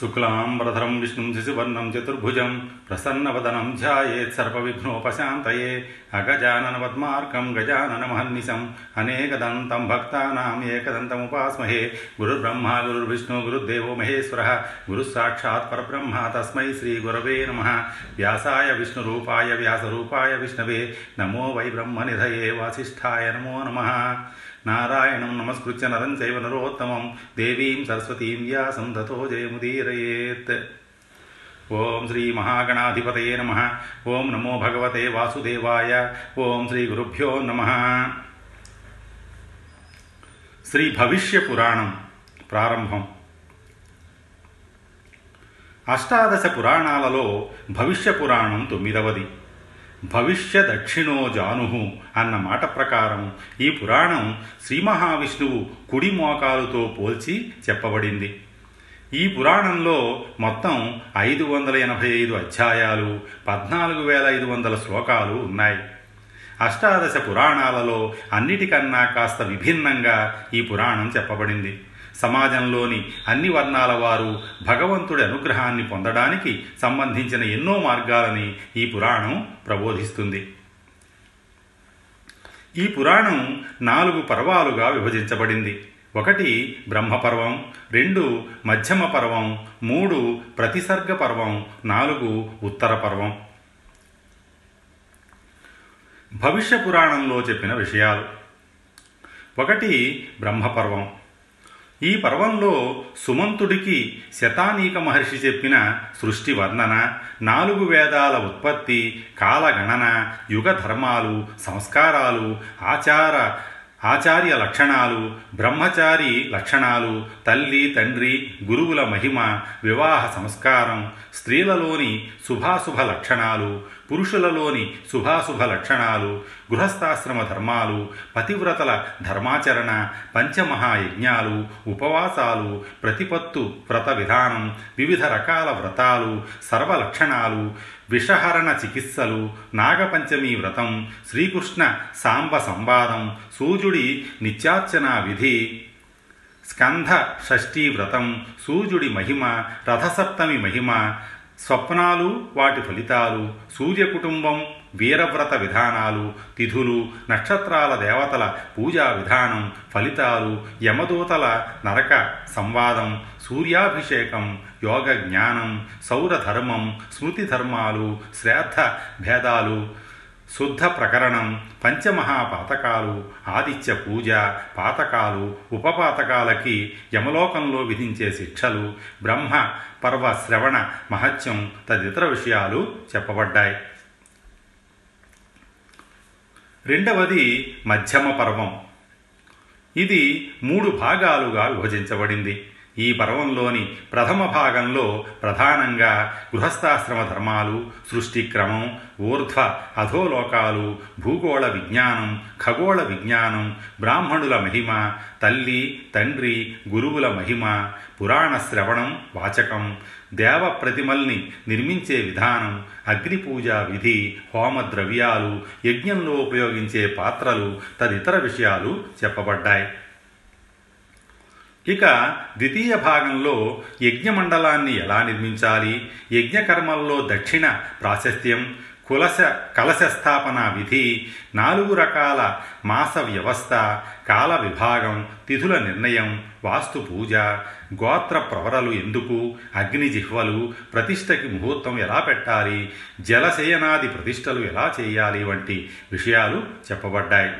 शुक्लाम्बरधरं विष्णुं शिशुवर्णं चतुर्भुजं प्रसन्नवदनं ध्यायेत् सर्वविघ्नोपशान्तये अगजाननपद्मार्कं गजाननमहन्निशम् अनेकदन्तं भक्तानाम् एकदन्तमुपास्महे। गुरुर्ब्रह्मा गुरुर्विष्णु, गुरुर्देवो महेश्वर, गुरुस्साक्षात् परब्रह्म तस्मै श्रीगुरवे नमः। व्यासाय विष्णुरूपाय विष्णवे, नमो वै ब्रह्म निधए वासीय नमो नमः। నారాయణం నమస్కృత్య నరం చైవ నరోత్తమం దేవీం సరస్వతీం వ్యాసం తతో జయముదీరయేత్ ఓం శ్రీ మహాగణాధిపతయే నమ ఓం నమో భగవతే వాసుదేవాయ ఓం శ్రీ గురుభ్యో నమ శ్రీ భవిష్య పురాణం ప్రారంభం అష్టాదశ పురాణాలలో భవిష్య పురాణం తొమ్మిదవది। భవిష్య దక్షిణో జాను అన్న మాట ప్రకారం ఈ పురాణం శ్రీ మహావిష్ణువు కుడి మోకాలుతో పోల్చి చెప్పబడింది. ఈ పురాణంలో మొత్తం ఐదు వందల ఎనభై ఐదు అధ్యాయాలు పద్నాలుగు వేల ఐదు వందల శ్లోకాలు ఉన్నాయి. అష్టాదశ పురాణాలలో అన్నిటికన్నా కాస్త విభిన్నంగా ఈ పురాణం చెప్పబడింది. సమాజంలోని అన్ని వర్ణాల వారు భగవంతుడి అనుగ్రహాన్ని పొందడానికి సంబంధించిన ఎన్నో మార్గాలని ఈ పురాణం ప్రబోధిస్తుంది. ఈ పురాణం నాలుగు పర్వాలుగా విభజించబడింది. ఒకటి బ్రహ్మపర్వం రెండు మధ్యమ పర్వం మూడు ప్రతిసర్గ పర్వం నాలుగు ఉత్తర పర్వం భవిష్య పురాణంలో చెప్పిన విషయాలు. ఒకటి బ్రహ్మపర్వం ఈ పర్వంలో సుమంతుడికి శతానీక మహర్షి చెప్పిన సృష్టి వర్ణన నాలుగు వేదాల ఉత్పత్తి కాలగణన యుగ ధర్మాలు సంస్కారాలు ఆచార ఆచార్య లక్షణాలు బ్రహ్మచారి లక్షణాలు తల్లి తండ్రి గురువుల మహిమ వివాహ సంస్కారం స్త్రీలలోని శుభాశుభ లక్షణాలు పురుషులలోని శుభాశుభ లక్షణాలు గృహస్థాశ్రమ ధర్మాలు పతివ్రతల ధర్మాచరణ పంచమహాయజ్ఞాలు ఉపవాసాలు ప్రతిపత్తు వ్రత విధానం వివిధ రకాల వ్రతాలు సర్వలక్షణాలు విషహరణ చికిత్సలు నాగపంచమి వ్రతం శ్రీకృష్ణ సాంబ సంవాదం సూర్యుడి నిత్యార్చనా విధి స్కంధ షష్ఠీ వ్రతం సూర్యుడి మహిమ రథసప్తమి మహిమ స్వప్నాలు వాటి ఫలితాలు సూర్య కుటుంబం వీరవ్రత విధానాలు తిథులు నక్షత్రాల దేవతల పూజా విధానం ఫలితాలు యమదూతల నరక సంవాదం సూర్యాభిషేకం యోగ జ్ఞానం సౌరధర్మం స్మృతి ధర్మాలు శ్రాద్ధ భేదాలు శుద్ధ ప్రకరణం పంచమహాపాతకాలు ఆదిత్య పూజ పాతకాలు ఉపపాతకాలకి యమలోకంలో విధించే శిక్షలు బ్రహ్మ పర్వ శ్రవణ మహత్యం తదితర విషయాలు చెప్పబడ్డాయి. రెండవది మధ్యమ పర్వం. ఇది మూడు భాగాలుగా విభజించబడింది. ఈ పర్వంలోని ప్రథమ భాగంలో ప్రధానంగా గృహస్థాశ్రమ ధర్మాలు సృష్టిక్రమం ఊర్ధ్వ అధోలోకాలు భూగోళ విజ్ఞానం ఖగోళ విజ్ఞానం బ్రాహ్మణుల మహిమ తల్లి తండ్రి గురువుల మహిమ పురాణ శ్రవణం వాచకం దేవ ప్రతిమల్ని నిర్మించే విధానం అగ్నిపూజ విధి హోమ ద్రవ్యాలు యజ్ఞంలో ఉపయోగించే పాత్రలు తదితర విషయాలు చెప్పబడ్డాయి. ఇక ద్వితీయ భాగంలో యజ్ఞమండలాన్ని ఎలా నిర్మించాలి? యజ్ఞకర్మల్లో దక్షిణ ప్రాశస్త్యం కులశ కలశ స్థాపన విధి నాలుగు రకాల మాస వ్యవస్థ కాల విభాగం తిథుల నిర్ణయం వాస్తు పూజ గోత్ర ప్రవరలు ఎందుకు అగ్నిజిహ్వలు ప్రతిష్టకి ముహూర్తం ఎలా పెట్టాలి జలశయనాది ప్రతిష్టలు ఎలా చేయాలి వంటి విషయాలు చెప్పబడ్డాయి.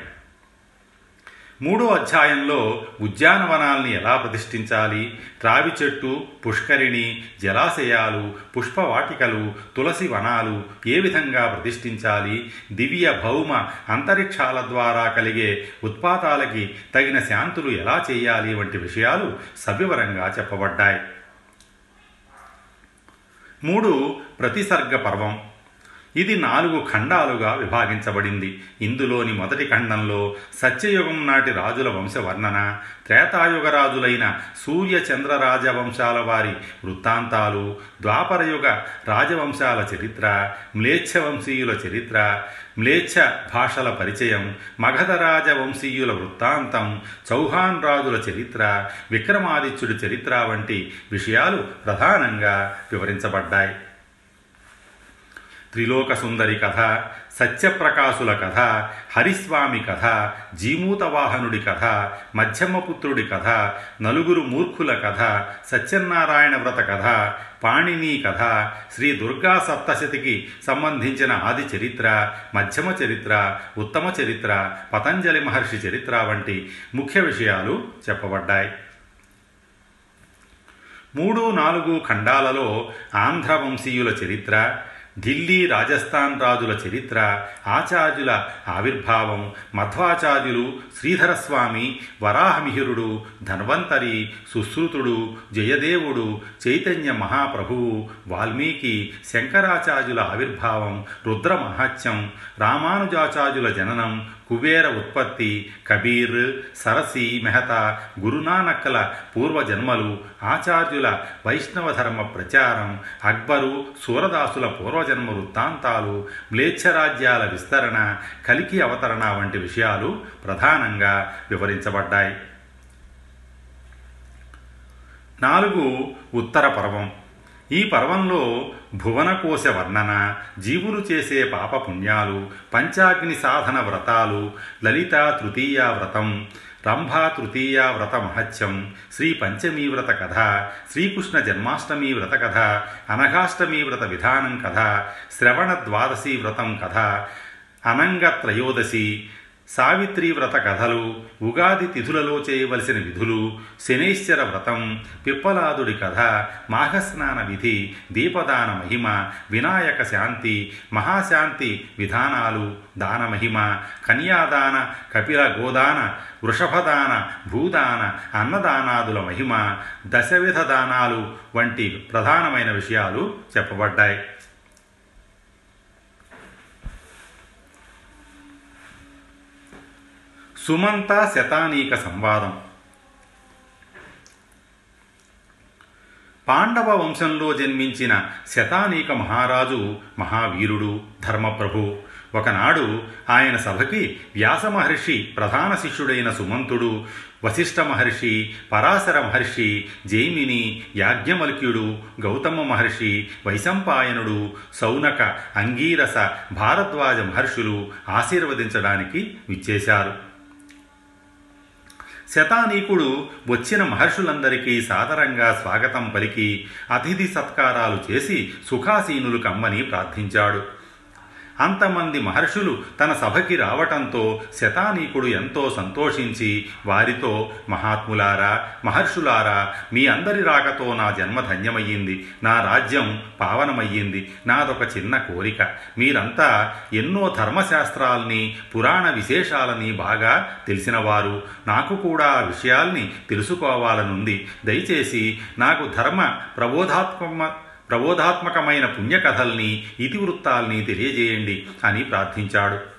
మూడో అధ్యాయంలో ఉద్యానవనాల్ని ఎలా ప్రతిష్ఠించాలి? రావి చెట్టు పుష్కరిణి జలాశయాలు పుష్పవాటికలు తులసి వనాలు ఏ విధంగా ప్రతిష్ఠించాలి? దివ్య భౌమ అంతరిక్షాల ద్వారా కలిగే ఉత్పాతాలకి తగిన శాంతులు ఎలా చేయాలి వంటి విషయాలు సవివరంగా చెప్పబడ్డాయి. మూడు ప్రతిసర్గ పర్వం. ఇది నాలుగు ఖండాలుగా విభాగించబడింది. ఇందులోని మొదటి ఖండంలో సత్యయుగం నాటి రాజుల వంశవర్ణన త్రేతాయుగ రాజులైన సూర్య చంద్ర రాజవంశాల వారి వృత్తాంతాలు ద్వాపరయుగ రాజవంశాల చరిత్ర మ్లేచ్ఛ వంశీయుల చరిత్ర మ్లేచ్ఛ భాషల పరిచయం మగధ రాజవంశీయుల వృత్తాంతం చౌహాన్ రాజుల చరిత్ర విక్రమాదిత్యుడి చరిత్ర వంటి విషయాలు ప్రధానంగా వివరించబడ్డాయి. త్రిలోకసుందరి కథ సత్యప్రకాశుల కథ హరిస్వామి కథ జీమూతవాహనుడి కథ మధ్యమపుత్రుడి కథ నలుగురు మూర్ఖుల కథ సత్యనారాయణ వ్రత కథ పాణిని కథ శ్రీ దుర్గా సప్తశతికి సంబంధించిన ఆది చరిత్ర మధ్యమ చరిత్ర ఉత్తమ చరిత్ర పతంజలి మహర్షి చరిత్ర వంటి ముఖ్య విషయాలు చెప్పబడ్డాయి. మూడు నాలుగు ఖండాలలో ఆంధ్ర వంశీయుల చరిత్ర ఢిల్లీ రాజస్థాన్ రాజుల చరిత్ర ఆచార్యుల ఆవిర్భావం మధ్వాచార్యులు శ్రీధరస్వామి వరాహమిహిరుడు ధన్వంతరి సుశ్రుతుడు జయదేవుడు చైతన్య మహాప్రభువు వాల్మీకి శంకరాచార్యుల ఆవిర్భావం రుద్రమహాత్యం రామానుజాచార్యుల జననం కుబేర ఉత్పత్తి కబీర్ సరసి మెహతా గురునానక్కల పూర్వజన్మలు ఆచార్యుల వైష్ణవ ధర్మ ప్రచారం అక్బరు సూరదాసుల పూర్వజన్మ వృత్తాంతాలు మ్లేచ్ఛరాజ్యాల విస్తరణ కలికి అవతరణ వంటి విషయాలు ప్రధానంగా వివరించబడ్డాయి. నాలుగు ఉత్తర పర్వం. ఈ పర్వంలో భువనకోశ వర్ణన జీవులు చేసే పాపపుణ్యాలు పంచాగ్ని సాధన వ్రతాలు లలిత తృతీయ వ్రతం రంభా తృతీయ వ్రత మహత్యం శ్రీ పంచమీ వ్రత కథ. శ్రీకృష్ణ జన్మాష్టమి వ్రత కథ. అనఘాష్టమి వ్రత విధానం కథ. శ్రవణ ద్వాదశీ వ్రతం కథ. అనంగ త్రయోదశి. సావిత్రి వ్రత కథలు ఉగాది తిథులలో చేయవలసిన విధులు శనేశ్వర వ్రతం పిప్పలాదుడి కథ మాఘస్నాన విధి దీపదాన మహిమ వినాయక శాంతి మహాశాంతి విధానాలు దాన మహిమ కన్యాదాన కపిల గోదాన వృషభదాన భూదాన అన్నదానాదుల మహిమ దశవిధ దానాలు వంటి ప్రధానమైన విషయాలు చెప్పబడ్డాయి. సుమంత శతానీక సంవాదం. పాండవ వంశంలో జన్మించిన శతానీక మహారాజు మహావీరుడు ధర్మప్రభు. ఒకనాడు ఆయన సభకి వ్యాస మహర్షి ప్రధాన శిష్యుడైన సుమంతుడు వశిష్ఠ మహర్షి పరాశర మహర్షి జైమిని యాజ్ఞవల్క్యుడు గౌతమ మహర్షి వైశంపాయనుడు సౌనక అంగీరస భారద్వాజ మహర్షులు ఆశీర్వదించడానికి విచ్చేశారు. శతానీకుడు వచ్చిన మహర్షులందరికీ సాదరంగా స్వాగతం పలికి అతిథి సత్కారాలు చేసి సుఖాసీనులు కమ్మని ప్రార్థించాడు. అంతమంది మహర్షులు తన సభకి రావటంతో శతానీకుడు ఎంతో సంతోషించి వారితో మహాత్ములారా మహర్షులారా మీ అందరి రాకతో నా జన్మ ధన్యమయ్యింది. నా రాజ్యం పావనమయ్యింది. నాదొక చిన్న కోరిక. మీరంతా ఎన్నో ధర్మశాస్త్రాల్ని పురాణ విశేషాలని బాగా తెలిసినవారు. నాకు కూడా ఆ విషయాల్ని తెలుసుకోవాలనుంది. దయచేసి నాకు ధర్మ ప్రబోధాత్మ ప్రబోధాత్మకమైన పుణ్యకథల్ని ఇతివృత్తాల్ని తెలియజేయండి అని ప్రార్థించాడు.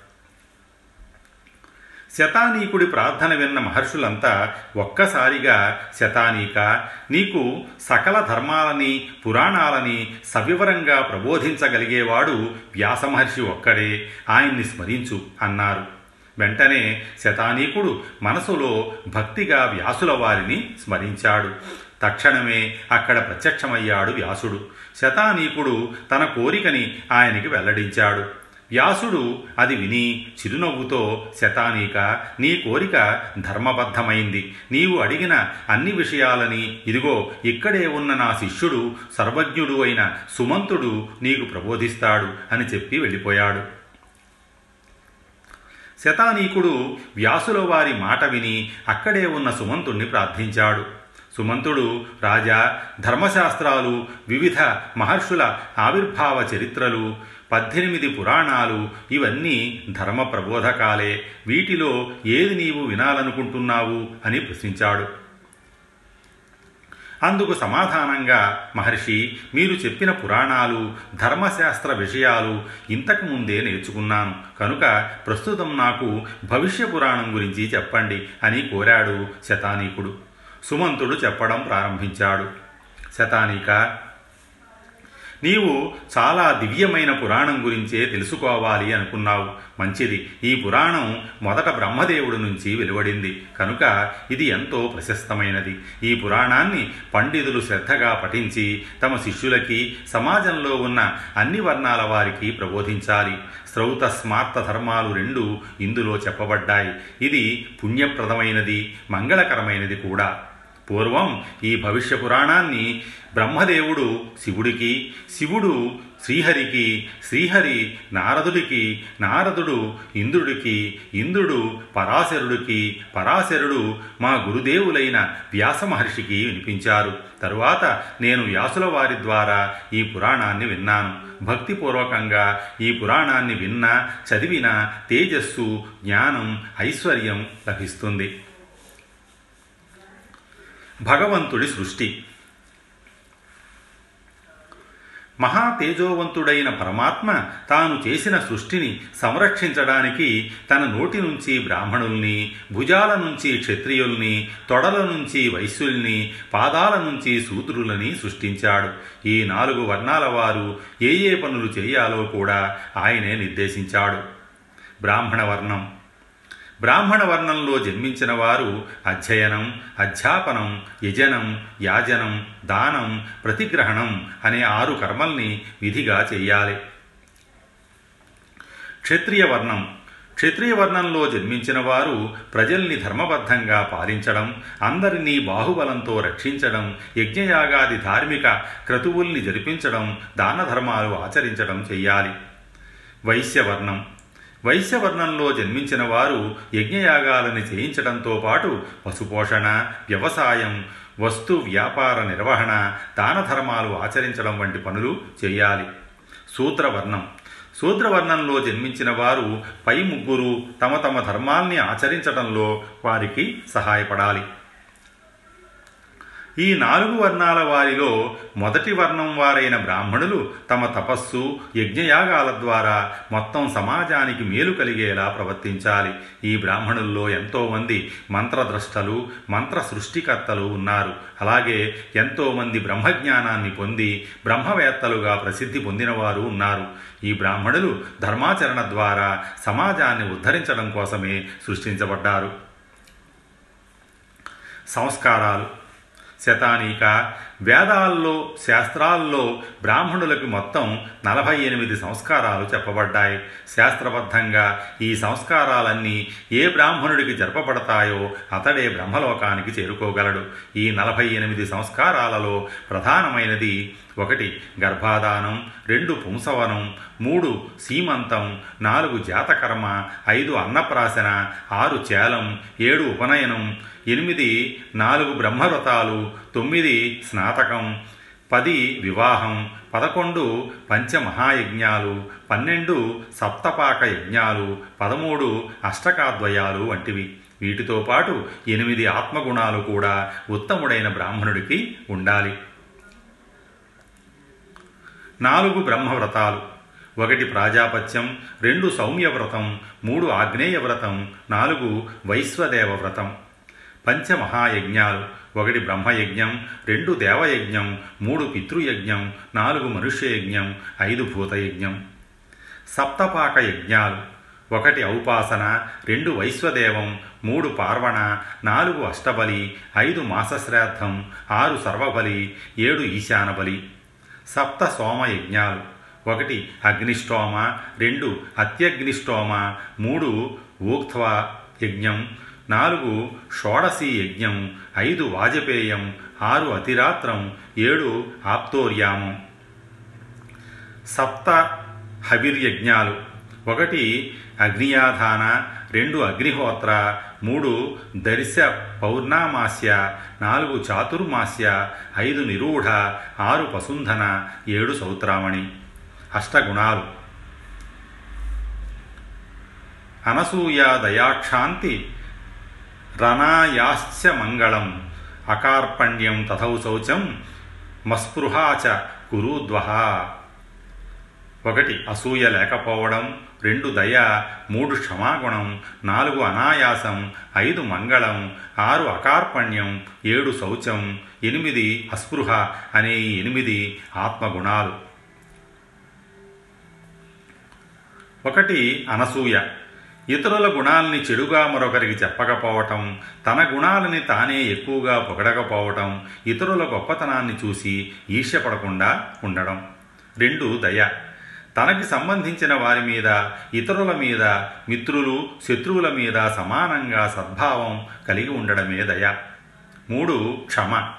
శతానీకుడి ప్రార్థన విన్న మహర్షులంతా ఒక్కసారిగా శతానీక నీకు సకల ధర్మాలని పురాణాలని సవివరంగా ప్రబోధించగలిగేవాడు వ్యాసమహర్షి ఒక్కడే. ఆయన్ని స్మరించు అన్నారు. వెంటనే శతానీకుడు మనసులో భక్తిగా వ్యాసుల వారిని స్మరించాడు. తక్షణమే అక్కడ ప్రత్యక్షమయ్యాడు వ్యాసుడు. శతానీకుడు తన కోరికని ఆయనకి వెల్లడించాడు. వ్యాసుడు అది విని చిరునవ్వుతో శతానీక నీ కోరిక ధర్మబద్ధమైంది. నీవు అడిగిన అన్ని విషయాలని ఇదిగో ఇక్కడే ఉన్న నా శిష్యుడు సర్వజ్ఞుడు అయిన సుమంతుడు నీకు ప్రబోధిస్తాడు అని చెప్పి వెళ్ళిపోయాడు. శతానీకుడు వ్యాసుల వారి మాట విని అక్కడే ఉన్న సుమంతుణ్ణి ప్రార్థించాడు. సుమంతుడు రాజా ధర్మశాస్త్రాలు వివిధ మహర్షుల ఆవిర్భావ చరిత్రలు పద్దెనిమిది పురాణాలు ఇవన్నీ ధర్మ ప్రబోధకాలే వీటిలో ఏది నీవు వినాలనుకుంటున్నావు అని ప్రశ్నించాడు. అందుకు సమాధానంగా మహర్షి మీరు చెప్పిన పురాణాలు ధర్మశాస్త్ర విషయాలు ఇంతకు ముందే నేర్చుకున్నాను. కనుక ప్రస్తుతం నాకు భవిష్య పురాణం గురించి చెప్పండి అని కోరాడు శతానీకుడు. సుమంతుడు చెప్పడం ప్రారంభించాడు. శతానిక నీవు చాలా దివ్యమైన పురాణం గురించే తెలుసుకోవాలి అనుకున్నావు. మంచిది. ఈ పురాణం మొదట బ్రహ్మదేవుడి నుంచి వెలువడింది. కనుక ఇది ఎంతో ప్రశస్తమైనది. ఈ పురాణాన్ని పండితులు శ్రద్ధగా పఠించి తమ శిష్యులకి సమాజంలో ఉన్న అన్ని వర్ణాల వారికి ప్రబోధించాలి. శ్రౌత స్మార్త ధర్మాలు రెండు ఇందులో చెప్పబడ్డాయి. ఇది పుణ్యప్రదమైనది మంగళకరమైనది కూడా. పూర్వం ఈ భవిష్య పురాణాన్ని బ్రహ్మదేవుడు శివుడికి శివుడు శ్రీహరికి శ్రీహరి నారదుడికి నారదుడు ఇంద్రుడికి ఇంద్రుడు పరాశరుడికి పరాశరుడు మా గురుదేవులైన వ్యాస మహర్షికి వినిపించారు. తరువాత నేను వ్యాసుల వారి ద్వారా ఈ పురాణాన్ని విన్నాను. భక్తిపూర్వకంగా ఈ పురాణాన్ని విన్నా చదివిన తేజస్సు జ్ఞానం ఐశ్వర్యం లభిస్తుంది. భగవంతుడి సృష్టి. మహా తేజోవంతుడైన పరమాత్మ తాను చేసిన సృష్టిని సంరక్షించడానికి తన నోటి నుంచి బ్రాహ్మణుల్ని భుజాల నుంచి క్షత్రియుల్ని తొడల నుంచి వైశ్యుల్ని పాదాల నుంచి శూద్రులని సృష్టించాడు. ఈ నాలుగు వర్ణాల వారు ఏ ఏ పనులు చేయాలో కూడా ఆయనే నిర్దేశించాడు. బ్రాహ్మణ వర్ణం. బ్రాహ్మణ వర్ణంలో జన్మించిన వారు అధ్యయనం అధ్యాపనం యజనం యాజనం దానం ప్రతిగ్రహణం అనే ఆరు కర్మల్ని విధిగా చేయాలి. క్షత్రియ వర్ణం. క్షత్రియ వర్ణంలో జన్మించిన వారు ప్రజల్ని ధర్మబద్ధంగా పాలించడం అందరినీ బాహుబలంతో రక్షించడం యజ్ఞయాగాది ధార్మిక క్రతువుల్ని జరిపించడం దాన ధర్మాలు ఆచరించడం చెయ్యాలి వైశ్యవర్ణం. వైశ్యవర్ణంలో జన్మించిన వారు యజ్ఞయాగాలని చేయించడంతో పాటు పశుపోషణ వ్యవసాయం వస్తు వ్యాపార నిర్వహణ దాన ధర్మాలు ఆచరించడం వంటి పనులు చేయాలి. సూత్రవర్ణం. శూద్రవర్ణంలో జన్మించిన వారు పై ముగ్గురు తమ తమ ధర్మాల్ని ఆచరించడంలో వారికి సహాయపడాలి. ఈ నాలుగు వర్ణాల వారిలో మొదటి వర్ణం వారైన బ్రాహ్మణులు తమ తపస్సు యజ్ఞయాగాల ద్వారా మొత్తం సమాజానికి మేలు కలిగేలా ప్రవర్తించాలి. ఈ బ్రాహ్మణుల్లో ఎంతోమంది మంత్రద్రష్టలు మంత్ర సృష్టికర్తలు ఉన్నారు. అలాగే ఎంతోమంది బ్రహ్మజ్ఞానాన్ని పొంది బ్రహ్మవేత్తలుగా ప్రసిద్ధి పొందినవారు ఉన్నారు. ఈ బ్రాహ్మణులు ధర్మాచరణ ద్వారా సమాజాన్ని ఉద్ధరించడం కోసమే సృష్టించబడ్డారు. సంస్కారాలు శతానీక వేదాల్లో శాస్త్రాల్లో బ్రాహ్మణులకు మొత్తం నలభై ఎనిమిది సంస్కారాలు చెప్పబడ్డాయి. శాస్త్రబద్ధంగా ఈ సంస్కారాలన్నీ ఏ బ్రాహ్మణుడికి జరపబడతాయో అతడే బ్రహ్మలోకానికి చేరుకోగలడు. ఈ నలభై ఎనిమిది సంస్కారాలలో ప్రధానమైనది ఒకటి గర్భాధానం రెండు పుంసవనం మూడు సీమంతం నాలుగు జాతకర్మ ఐదు అన్నప్రాసన ఆరు చేలం ఏడు ఉపనయనం ఎనిమిది నాలుగు బ్రహ్మవ్రతాలు తొమ్మిది స్నాతకం పది వివాహం పదకొండు పంచమహాయజ్ఞాలు పన్నెండు సప్తపాక యజ్ఞాలు పదమూడు అష్టకాద్వయాలు వంటివి. వీటితో పాటు ఎనిమిది ఆత్మగుణాలు కూడా ఉత్తముడైన బ్రాహ్మణుడికి ఉండాలి. నాలుగు బ్రహ్మవ్రతాలు. ఒకటి ప్రాజాపత్యం రెండు సౌమ్యవ్రతం మూడు ఆగ్నేయ వ్రతం నాలుగు వైశ్వదేవ వ్రతం పంచమహాయజ్ఞాలు. ఒకటి బ్రహ్మయజ్ఞం రెండు దేవయజ్ఞం మూడు పితృయజ్ఞం నాలుగు మనుష్యయజ్ఞం ఐదు భూతయజ్ఞం. సప్తపాక యజ్ఞాలు ఒకటి ఔపాసన రెండు వైశ్వదేవం మూడు పార్వణ నాలుగు అష్టబలి ఐదు మాసశ్రాద్ధం ఆరు సర్వబలి ఏడు ఈశానబలి. సప్త సోమ యజ్ఞాలు. ఒకటి అగ్నిష్టోమ రెండు అత్యగ్నిష్టోమ మూడు ఊక్త్వ యజ్ఞం నాలుగు షోడశీ యజ్ఞం ఐదు వాజపేయం ఆరు అతిరాత్రం ఏడు ఆప్తోర్యామం సప్త హవిర్యజ్ఞాలు. ఒకటి అగ్నియాధాన రెండు అగ్నిహోత్ర మూడు దర్శ పౌర్ణామాస్య నాలుగు చాతుర్మాస్య ఐదు నిరూఢ ఆరు పసుంధన ఏడు సౌత్రామణి. అష్టగుణాలు. అనసూయ దయాక్షాంతి రనాయాశ్చ మంగళం. అకార్పణ్యం తథౌ శౌచం మస్పృహాచ కురుద్వహ. ఒకటి అసూయ లేకపోవడం. రెండు దయ మూడు క్షమాగుణం నాలుగు అనాయాసం ఐదు మంగళం ఆరు అకార్పణ్యం ఏడు శౌచం ఎనిమిది అస్పృహ అనే ఎనిమిది ఆత్మగుణాలు. ఒకటి అనసూయ. ఇతరుల గుణాల్ని చెడుగా మరొకరికి చెప్పకపోవటం తన గుణాలని తానే ఎక్కువగా పొగడకపోవటం ఇతరుల గొప్పతనాన్ని చూసి ఈర్ష్యపడకుండా ఉండడం. రెండు దయ. తనకి సంబంధించిన వారి మీద ఇతరుల మీద మిత్రులు శత్రువుల మీద సమానంగా సద్భావం కలిగి ఉండడమే దయ. మూడు క్షమ.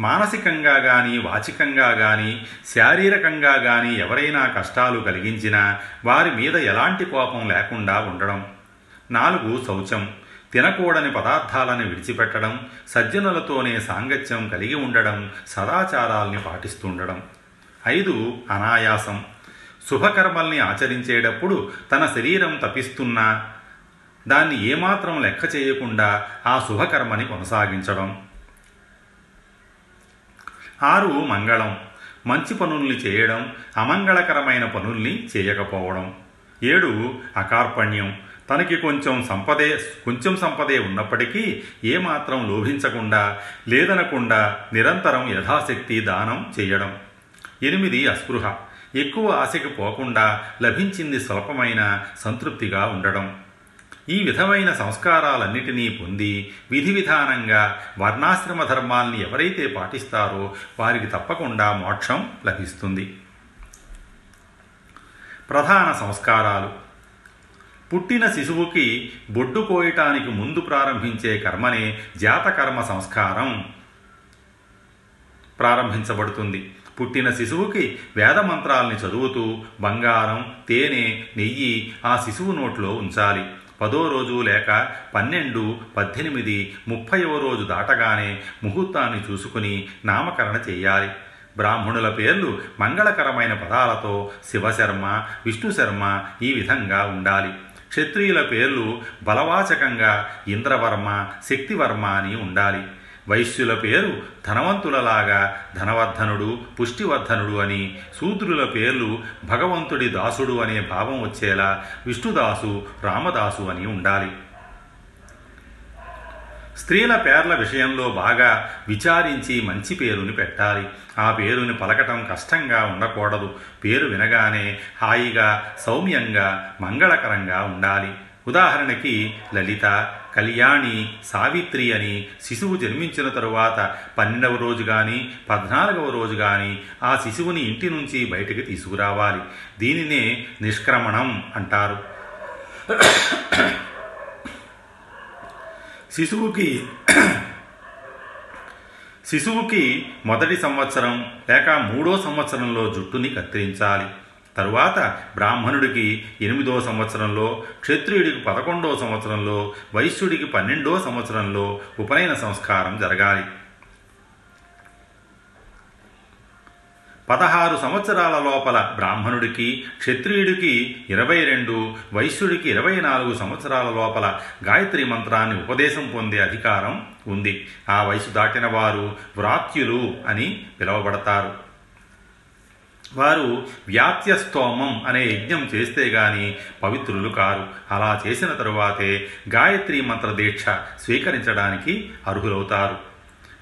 మానసికంగా కానీ వాచికంగా కానీ శారీరకంగా కానీ ఎవరైనా కష్టాలు కలిగించినా వారి మీద ఎలాంటి కోపం లేకుండా ఉండడం. నాలుగు శౌచం. తినకూడని పదార్థాలను విడిచిపెట్టడం సజ్జనులతోనే సాంగత్యం కలిగి ఉండడం సదాచారాల్ని పాటిస్తుండడం. ఐదు అనాయాసం. శుభకర్మల్ని ఆచరించేటప్పుడు తన శరీరం తపిస్తున్నా దాన్ని ఏమాత్రం లెక్క చేయకుండా ఆ శుభకర్మని కొనసాగించడం. ఆరు మంగళం. మంచి పనుల్ని చేయడం అమంగళకరమైన పనుల్ని చేయకపోవడం. ఏడు అకార్పణ్యం. తనకి కొంచెం సంపదే కొంచెం సంపదే ఉన్నప్పటికీ ఏమాత్రం లోభించకుండా లేదనకుండా నిరంతరం యథాశక్తి దానం చేయడం. ఎనిమిది అస్పృహ. ఎక్కువ ఆశకి పోకుండా లభించింది స్వల్పమైన సంతృప్తిగా ఉండడం. ఈ విధమైన సంస్కారాలన్నిటినీ పొంది విధి విధానంగా వర్ణాశ్రమ ధర్మాల్ని ఎవరైతే పాటిస్తారో వారికి తప్పకుండా మోక్షం లభిస్తుంది. ప్రధాన సంస్కారాలు. పుట్టిన శిశువుకి బొడ్డు కోయటానికి ముందు ప్రారంభించే కర్మనే జాతకర్మ సంస్కారం. ప్రారంభించబడుతుంది. పుట్టిన శిశువుకి వేదమంత్రాల్ని చదువుతూ బంగారం తేనె నెయ్యి ఆ శిశువు నోట్లో ఉంచాలి. పదో రోజు లేక పన్నెండు పద్దెనిమిది ముప్పైవ రోజు దాటగానే ముహూర్తాన్ని చూసుకుని నామకరణ చేయాలి. బ్రాహ్మణుల పేర్లు మంగళకరమైన పదాలతో శివశర్మ విష్ణుశర్మ ఈ విధంగా ఉండాలి. క్షత్రియుల పేర్లు బలవాచకంగా ఇంద్రవర్మ శక్తివర్మ అని ఉండాలి. వైశ్యుల పేరు ధనవంతులలాగా ధనవర్ధనుడు పుష్టివర్ధనుడు అని శూద్రుల పేర్లు భగవంతుడి దాసుడు అనే భావం వచ్చేలా విష్ణుదాసు రామదాసు అని ఉండాలి. స్త్రీల పేర్ల విషయంలో బాగా విచారించి మంచి పేరుని పెట్టాలి. ఆ పేరుని పలకటం కష్టంగా ఉండకూడదు. పేరు వినగానే హాయిగా సౌమ్యంగా మంగళకరంగా ఉండాలి. ఉదాహరణకి లలిత కళ్యాణి సావిత్రి అని శిశువు జన్మించిన తరువాత పన్నెండవ రోజు కానీ పద్నాలుగవ రోజు కానీ ఆ శిశువుని ఇంటి నుంచి బయటికి తీసుకురావాలి. దీనినే నిష్క్రమణం అంటారు. శిశువుకి శిశువుకి మొదటి సంవత్సరం లేక మూడో సంవత్సరంలో జుట్టుని కత్తిరించాలి. తరువాత బ్రాహ్మణుడికి ఎనిమిదో సంవత్సరంలో క్షత్రియుడికి పదకొండో సంవత్సరంలో వైశ్యుడికి పన్నెండో సంవత్సరంలో ఉపనయన సంస్కారం జరగాలి. పదహారు సంవత్సరాల లోపల బ్రాహ్మణుడికి క్షత్రియుడికి ఇరవై రెండు వైశ్యుడికి ఇరవై నాలుగు సంవత్సరాల లోపల గాయత్రి మంత్రాన్ని ఉపదేశం పొందే అధికారం ఉంది. ఆ వయసు దాటిన వారు వ్రాత్యులు అని పిలువబడతారు. వారు వ్యాత్యస్తోమం అనే యజ్ఞం చేస్తే గాని పవిత్రులు కారు. అలా చేసిన తరువాతే గాయత్రి మంత్ర దీక్ష స్వీకరించడానికి అర్హులవుతారు.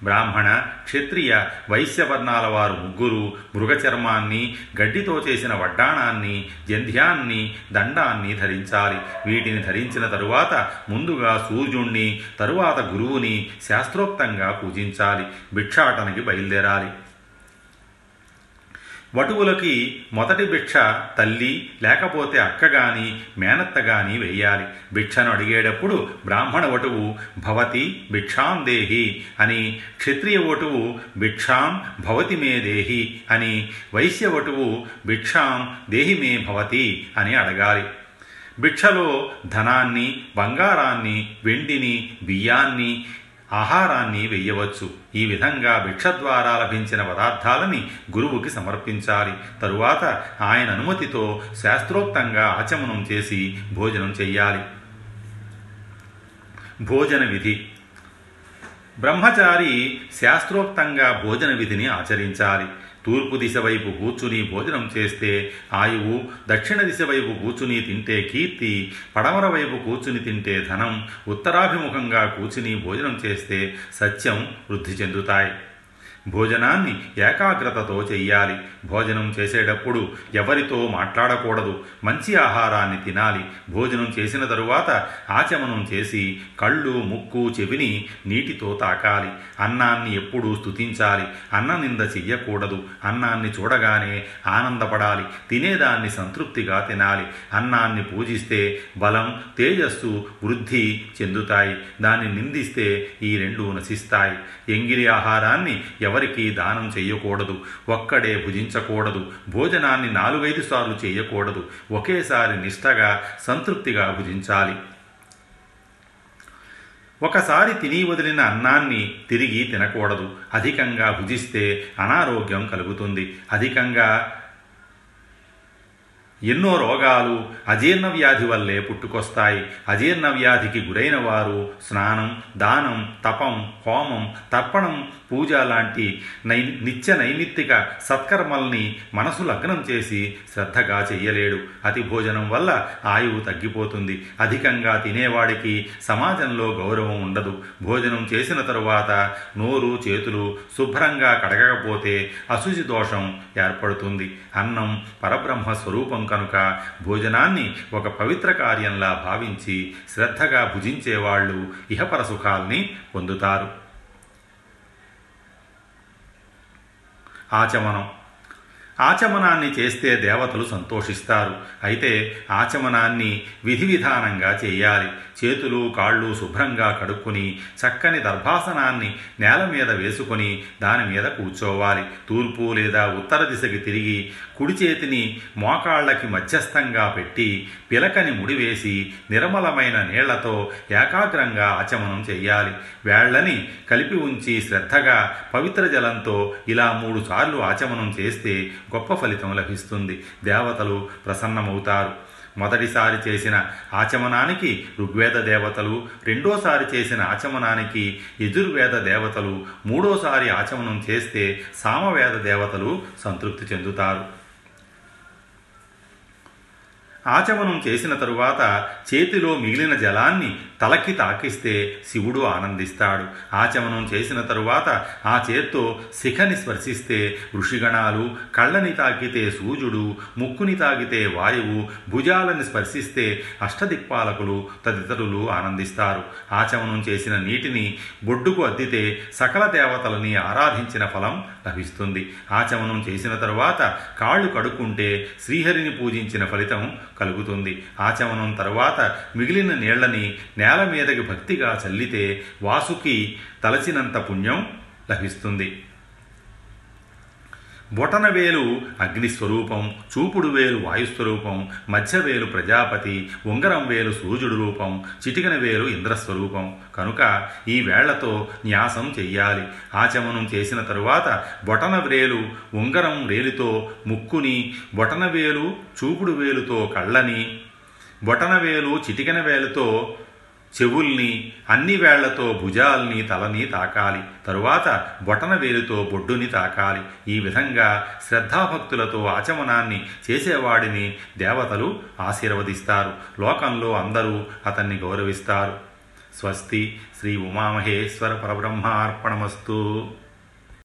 బ్రాహ్మణ క్షత్రియ వైశ్యవర్ణాల వారు ముగ్గురు మృగచర్మాన్ని గడ్డితో చేసిన వడ్డాణాన్ని జంధ్యాన్ని దండాన్ని ధరించాలి. వీటిని ధరించిన తరువాత ముందుగా సూర్యుణ్ణి తరువాత గురువుని శాస్త్రోక్తంగా పూజించాలి. భిక్షాటనకి బయలుదేరాలి. వటువులకి మొదటి భిక్ష తల్లి లేకపోతే అక్క గాని మేనత్త గాని వెయ్యాలి. భిక్షను అడిగేటప్పుడు బ్రాహ్మణ వటువు భవతి భిక్షాం దేహి అని క్షత్రియ వటువు భిక్షాం భవతి మే దేహి అని వైశ్య వటువు భిక్షాం దేహి మే భవతి అని అడగాలి. భిక్షలో ధనాన్ని బంగారాన్ని వెండిని బియ్యాన్ని ఆహారాన్ని వెయ్యవచ్చు. ఈ విధంగా భిక్ష ద్వారా లభించిన పదార్థాలని గురువుకి సమర్పించాలి. తరువాత ఆయన అనుమతితో శాస్త్రోక్తంగా ఆచమనం చేసి భోజనం చెయ్యాలి. భోజన విధి. బ్రహ్మచారి శాస్త్రోక్తంగా భోజన విధిని ఆచరించాలి. తూర్పు దిశ వైపు కూర్చుని భోజనం చేస్తే ఆయువు దక్షిణ దిశ వైపు కూర్చుని తింటే కీర్తి పడమర వైపు కూర్చుని తింటే ధనం ఉత్తరాభిముఖంగా కూర్చుని భోజనం చేస్తే సత్యం వృద్ధి చెందుతాయి. భోజనాన్ని ఏకాగ్రతతో చెయ్యాలి. భోజనం చేసేటప్పుడు ఎవరితో మాట్లాడకూడదు. మంచి ఆహారాన్ని తినాలి. భోజనం చేసిన తరువాత ఆచమనం చేసి కళ్ళు ముక్కు చెవిని నీటితో తాకాలి. అన్నాన్ని ఎప్పుడూ స్తుతించాలి. అన్న నింద చెయ్యకూడదు. అన్నాన్ని చూడగానే ఆనందపడాలి. తినేదాన్ని సంతృప్తిగా తినాలి. అన్నాన్ని పూజిస్తే బలం తేజస్సు వృద్ధి చెందుతాయి. దాన్ని నిందిస్తే ఈ రెండు నశిస్తాయి. ఎంగిలి ఆహారాన్ని ఎవరికీ దానం చేయకూడదు ఒక్కడే భుజించకూడదు భోజనాన్ని నాలుగైదు సార్లు చేయకూడదు ఒకేసారి నిష్టగా సంతృప్తిగా భుజించాలి. ఒకసారి తిని వదిలిన అన్నాన్ని తిరిగి తినకూడదు. అధికంగా భుజిస్తే అనారోగ్యం కలుగుతుంది. అధికంగా ఎన్నో రోగాలు అజీర్ణ వ్యాధి వల్లే పుట్టుకొస్తాయి. అజీర్ణ వ్యాధికి గురైన వారు స్నానం దానం తపం హోమం తర్పణం పూజ లాంటి నై నిత్య నైమిత్తిక సత్కర్మల్ని మనసు లగ్నం చేసి శ్రద్ధగా చెయ్యలేడు. అతి భోజనం వల్ల ఆయువు తగ్గిపోతుంది. అధికంగా తినేవాడికి సమాజంలో గౌరవం ఉండదు. భోజనం చేసిన తరువాత నోరు చేతులు శుభ్రంగా కడగకపోతే అశుచి దోషం ఏర్పడుతుంది. అన్నం పరబ్రహ్మ స్వరూపం కనుక భోజనాన్ని ఒక పవిత్ర కార్యంలా భావించి శ్రద్ధగా భుజించేవాళ్ళు ఇహపర సుఖాల్ని పొందుతారు. ఆచమనం. ఆచమనాన్ని చేస్తే దేవతలు సంతోషిస్తారు. అయితే ఆచమనాన్ని విధి విధానంగా చేయాలి. చేతులు కాళ్ళు శుభ్రంగా కడుక్కుని చక్కని దర్భాసనాన్ని నేల మీద వేసుకొని దాని మీద కూర్చోవాలి. తూర్పు లేదా ఉత్తర దిశకి తిరిగి కుడి చేతిని మోకాళ్ళకి మధ్యస్థంగా పెట్టి పిలకని ముడివేసి నిర్మలమైన నీళ్ళతో ఏకాగ్రంగా ఆచమనం చేయాలి. వేళ్ళని కలిపి ఉంచి శ్రద్ధగా పవిత్ర జలంతో ఇలా మూడు సార్లు ఆచమనం చేస్తే గొప్ప ఫలితం లభిస్తుంది. దేవతలు ప్రసన్నమవుతారు. మొదటిసారి చేసిన ఆచమనానికి ఋగ్వేద దేవతలు రెండోసారి చేసిన ఆచమనానికి యజుర్వేద దేవతలు మూడోసారి ఆచమనం చేస్తే సామవేద దేవతలు సంతృప్తి చెందుతారు. ఆచమనం చేసిన తరువాత చేతిలో మిగిలిన జలాన్ని తలకి తాకిస్తే శివుడు ఆనందిస్తాడు. ఆచమనం చేసిన తరువాత ఆ చేత్తో శిఖని స్పర్శిస్తే ఋషిగణాలు కళ్ళని తాకితే సూర్యుడు ముక్కుని తాకితే వాయువు భుజాలని స్పర్శిస్తే అష్టదిక్పాలకులు తదితరులు ఆనందిస్తారు. ఆచమనం చేసిన నీటిని బొడ్డుకు అద్దితే సకల దేవతలని ఆరాధించిన ఫలం లభిస్తుంది. ఆచమనం చేసిన తరువాత కాళ్ళు కడుక్కుంటే శ్రీహరిని పూజించిన ఫలితం కలుగుతుంది. ఆచమనం తరువాత మిగిలిన నీళ్ళని నేల మీదకి భక్తిగా చల్లితే వాసుకి తలచినంత పుణ్యం లభిస్తుంది. బొటనవేలు అగ్నిస్వరూపం చూపుడు వేలు వాయుస్వరూపం మధ్యవేలు ప్రజాపతి ఉంగరం వేలు సూర్యుడు రూపం చిటికన వేలు ఇంద్రస్వరూపం కనుక ఈ వేళ్ళతో న్యాసం చెయ్యాలి. ఆచమనం చేసిన తరువాత బొటన వేలు ఉంగరం రేలుతో ముక్కుని బొటన వేలు చూపుడు వేలుతో కళ్ళని బొటన వేలు చిటికన వేలుతో చెవుల్ని అన్ని వేళ్ళతో భుజాల్ని తలని తాకాలి. తరువాత బొటన వేలుతో బొడ్డుని తాకాలి. ఈ విధంగా శ్రద్ధాభక్తులతో ఆచమనాన్ని చేసేవాడిని దేవతలు ఆశీర్వదిస్తారు. లోకంలో అందరూ అతన్ని గౌరవిస్తారు. స్వస్తి శ్రీ ఉమామహేశ్వర పరబ్రహ్మార్పణమస్తు.